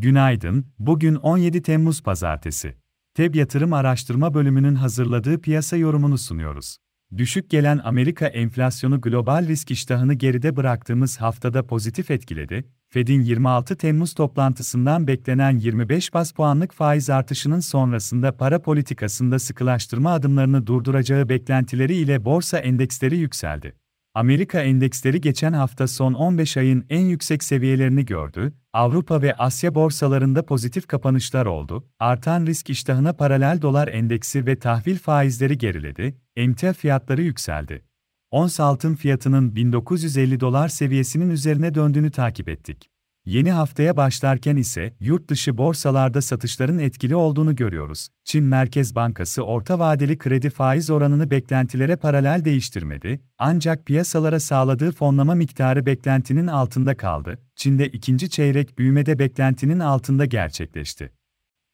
Günaydın, bugün 17 Temmuz Pazartesi. TEB Yatırım Araştırma Bölümünün hazırladığı piyasa yorumunu sunuyoruz. Düşük gelen Amerika enflasyonu global risk iştahını geride bıraktığımız haftada pozitif etkiledi. Fed'in 26 Temmuz toplantısından beklenen 25 bas puanlık faiz artışının sonrasında para politikasında sıkılaştırma adımlarını durduracağı beklentileri ile borsa endeksleri yükseldi. Amerika endeksleri geçen hafta son 15 ayın en yüksek seviyelerini gördü, Avrupa ve Asya borsalarında pozitif kapanışlar oldu, artan risk iştahına paralel dolar endeksi ve tahvil faizleri geriledi, emtia fiyatları yükseldi. Ons altın fiyatının 1950 dolar seviyesinin üzerine döndüğünü takip ettik. Yeni haftaya başlarken ise yurt dışı borsalarda satışların etkili olduğunu görüyoruz. Çin Merkez Bankası orta vadeli kredi faiz oranını beklentilere paralel değiştirmedi, ancak piyasalara sağladığı fonlama miktarı beklentinin altında kaldı. Çin'de ikinci çeyrek büyümede beklentinin altında gerçekleşti.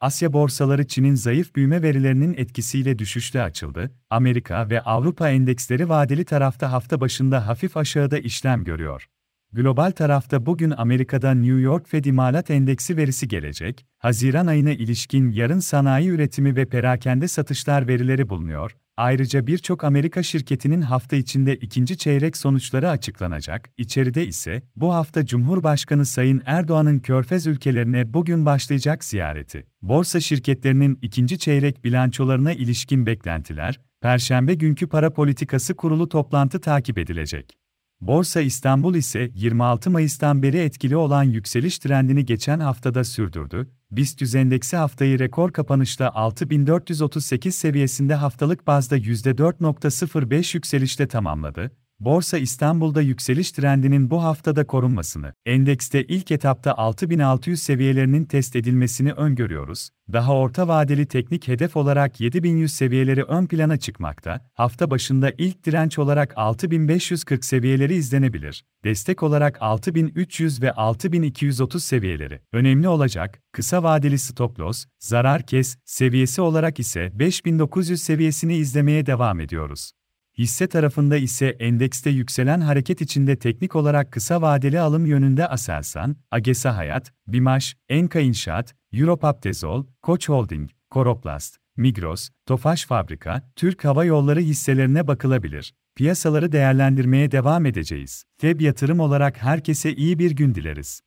Asya borsaları Çin'in zayıf büyüme verilerinin etkisiyle düşüşte açıldı. Amerika ve Avrupa endeksleri vadeli tarafta hafta başında hafif aşağıda işlem görüyor. Global tarafta bugün Amerika'da New York Fed İmalat Endeksi verisi gelecek, Haziran ayına ilişkin yarın sanayi üretimi ve perakende satışlar verileri bulunuyor. Ayrıca birçok Amerika şirketinin hafta içinde ikinci çeyrek sonuçları açıklanacak. İçeride ise bu hafta Cumhurbaşkanı Sayın Erdoğan'ın Körfez ülkelerine bugün başlayacak ziyareti. Borsa şirketlerinin ikinci çeyrek bilançolarına ilişkin beklentiler, Perşembe günkü para politikası kurulu toplantı takip edilecek. Borsa İstanbul ise 26 Mayıs'tan beri etkili olan yükseliş trendini geçen haftada sürdürdü. BIST endeksi haftayı rekor kapanışta 6438 seviyesinde haftalık bazda %4.05 yükselişte tamamladı. Borsa İstanbul'da yükseliş trendinin bu haftada korunmasını, endekste ilk etapta 6600 seviyelerinin test edilmesini öngörüyoruz. Daha orta vadeli teknik hedef olarak 7100 seviyeleri ön plana çıkmakta. Hafta başında ilk direnç olarak 6540 seviyeleri izlenebilir. Destek olarak 6300 ve 6230 seviyeleri önemli olacak. Kısa vadeli stop loss, zarar kes seviyesi olarak ise 5900 seviyesini izlemeye devam ediyoruz. Hisse tarafında ise endekste yükselen hareket içinde teknik olarak kısa vadeli alım yönünde Aselsan, Agesa Hayat, Bimaş, Enka İnşaat, Europaptezol, Koç Holding, Koroplast, Migros, Tofaş Fabrika, Türk Hava Yolları hisselerine bakılabilir. Piyasaları değerlendirmeye devam edeceğiz. TEB yatırım olarak herkese iyi bir gün dileriz.